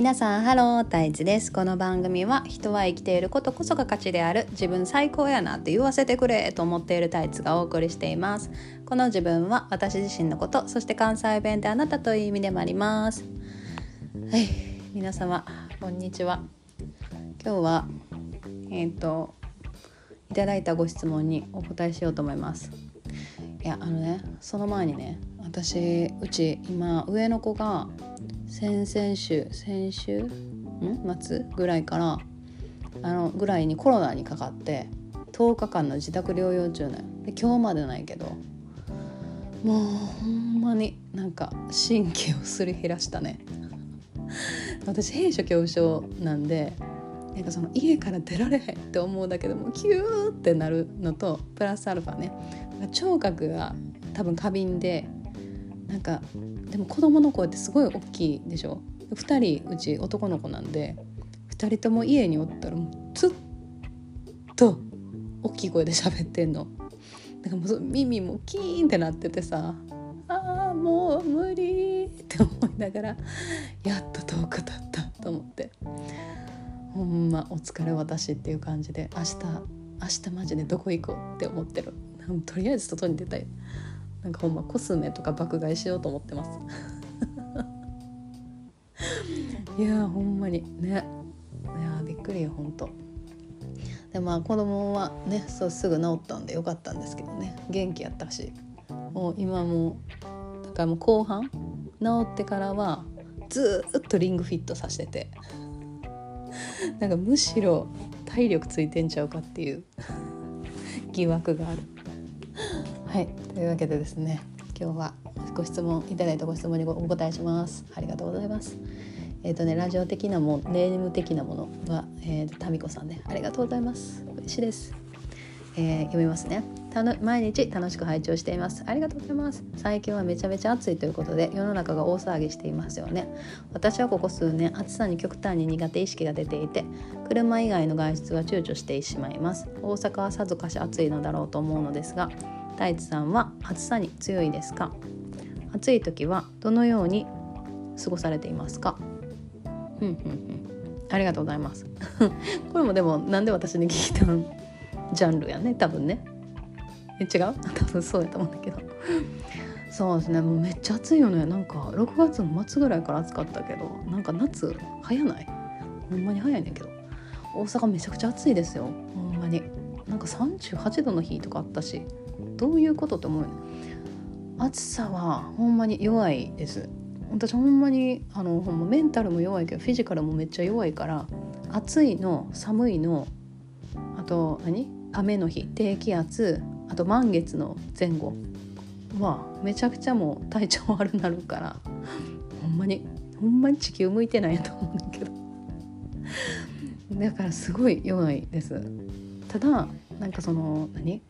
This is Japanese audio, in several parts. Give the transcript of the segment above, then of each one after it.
皆さんハロータイツです。この番組は人は生きていることこそが価値である自分最高やなって言わせてくれと思っているタイツがお送りしています。この自分は私自身のことそして関西弁であなたという意味でもあります。はい皆様こんにちは。今日はえっ、ー、といただいたご質問にお答えしようと思います。いやあのねその前にね私うち今上の子が先々週先週？ん？末ぐらいからあのぐらいにコロナにかかって10日間の自宅療養中ねで今日までないけどもうほんまになんか神経をすり減らしたね。私閉所恐怖症なんでなんかその家から出られへんって思うだけでもキューってなるのとプラスアルファね。聴覚が多分過敏でなんかでも子供の声ってすごい大きいでしょ？2人うち男の子なんで2人とも家におったらもうずっと大きい声で喋ってんの。だからもう耳もキーンってなっててさあーもう無理って思いながらやっと10日経ったと思って。ほんまお疲れ私っていう感じで明日明日マジでどこ行こう？って思ってる。とりあえず外に出たい。なんかほんまコスメとか爆買いしようと思ってます。いやほんまに。ね。いやびっくりよほんと。でまあ子供はねそうすぐ治ったんでよかったんですけどね。元気やったし。もう今もだからもう後半治ってからはずっとリングフィットさせてて。なんかむしろ体力ついてんちゃうかっていう疑惑がある。はいというわけでですね今日はご質問いただいたご質問にお答えします。ありがとうございます。えっ、ー、とねラジオ的なもネーム的なものは、えー、タミコさんねありがとうございます。嬉しいです。えー、読みますね。たの毎日楽しく拝聴しています。ありがとうございます。最近はめちゃめちゃ暑いということで世の中が大騒ぎしていますよね。私はここ数年暑さに極端に苦手意識が出ていて車以外の外出は躊躇してしまいます。大阪はさぞかし暑いのだろうと思うのですが太一さんは暑さに強いですか？暑い時はどのように過ごされていますか？うんうんうん。ありがとうございます。これもでもなんで私に聞いたん？ジャンルやね。多分ね。え違う？多分そうやと思うんだけど。そうですね。もうめっちゃ暑いよね。なんか6月の末ぐらいから暑かったけどなんか夏早ない？ほんまに早いねんけど。大阪めちゃくちゃ暑いですよ。ほんまに。なんか38度の日とかあったし。どういうことって思う暑さはほんまに弱いです。私ほんまにあのほんまメンタルも弱いけどフィジカルもめっちゃ弱いから暑いの寒いのあと何？雨の日低気圧あと満月の前後はめちゃくちゃもう体調悪なるからほんまにほんまに地球向いてないと思うんだけど。だからすごい弱いです。ただなんかその何？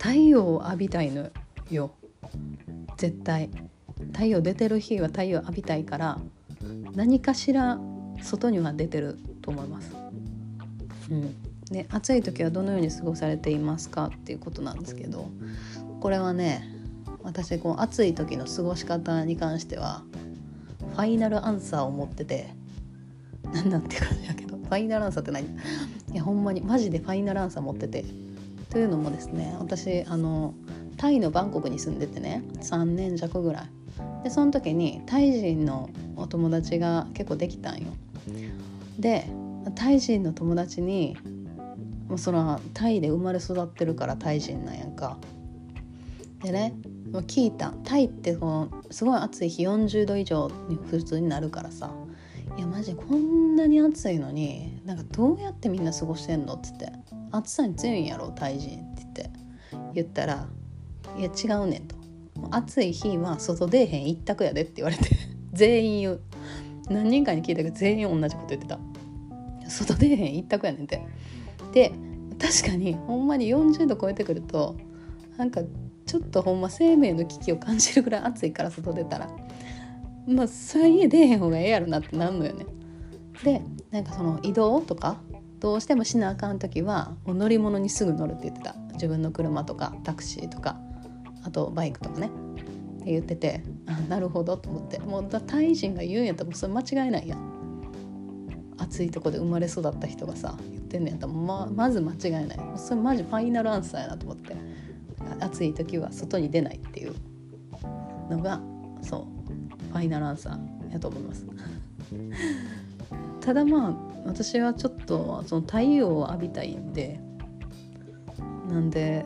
太陽を浴びたいのよ。絶対。太陽出てる日は太陽浴びたいから何かしら外には出てると思います。うん、で暑い時はどのように過ごされていますかっていうことなんですけどこれはね私こう暑い時の過ごし方に関してはファイナルアンサーを持ってて何なんていう感じだけどファイナルアンサーって何いやほんまにマジでファイナルアンサー持ってて。というのもですね私あのタイのバンコクに住んでてね3年弱ぐらい。でその時にタイ人のお友達が結構できたんよ。でタイ人の友達にもうそのタイで生まれ育ってるからタイ人なんやんか。でね聞いた。タイってこのすごい暑い日40度以上に普通になるからさ。いやマジこんなに暑いのになんかどうやってみんな過ごしてんの？っつって。暑さに強いんやろタイ人って言って言ったら「いや違うねん」と「暑い日は外出えへん一択やで」って言われて 全員言う何人かに聞いたけど全員同じこと言ってた「外出えへん一択やねん」って。で確かにほんまに40度超えてくるとなんかちょっとほんま生命の危機を感じるぐらい暑いから外出たらまあそう家出えへん方がええやろなってなんのよね。でなんかその移動とかどうしてもしなあかん時はもう乗り物にすぐ乗るって言ってた。自分の車とかタクシーとかあとバイクとかね。って言っててあなるほどと思って。もうだタイ人が言うんやったらもうそれ間違いないやん。暑いとこで生まれ育った人がさ言ってんのやったらままず間違いない。それマジファイナルアンサーやなと思って。暑い時は外に出ないっていう。のがそうファイナルアンサーやと思います。ただまあ私はちょっとその太陽を浴びたいんでなんで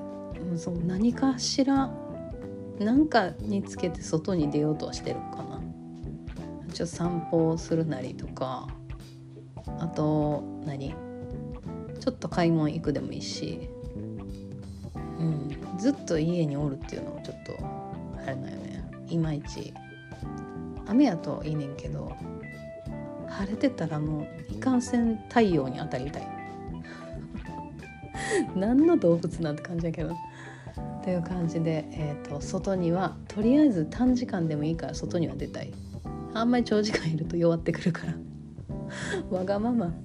その何かしら何かにつけて外に出ようとはしてるかな。ちょっと散歩をするなりとかあと何ちょっと買い物行くでもいいし、うん、ずっと家におるっていうのもちょっとあれだよね。いまいち雨やといいねんけど晴れてたらもういかんせん太陽に当たりたい。何の動物なんて感じだけど。という感じで、えーと、外にはとりあえず短時間でもいいから外には出たい。あんまり長時間いると弱ってくるから。わがまま。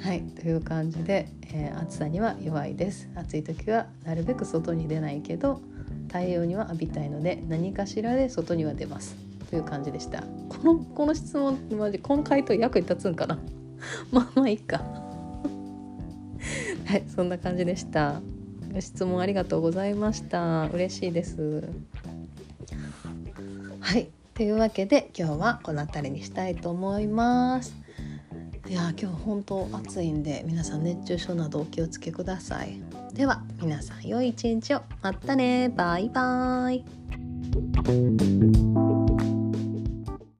はいという感じで、えー、暑さには弱いです。暑い時はなるべく外に出ないけど太陽には浴びたいので何かしらで外には出ます。という感じでした。このこの質問マジこの回答役に立つんかな？まあまあいいか。はいそんな感じでした。質問ありがとうございました。嬉しいです。はいというわけで今日はこの辺りにしたいと思います。いや今日本当暑いんで皆さん熱中症などお気をつけください。では皆さん良い一日を。またね。バイバイ。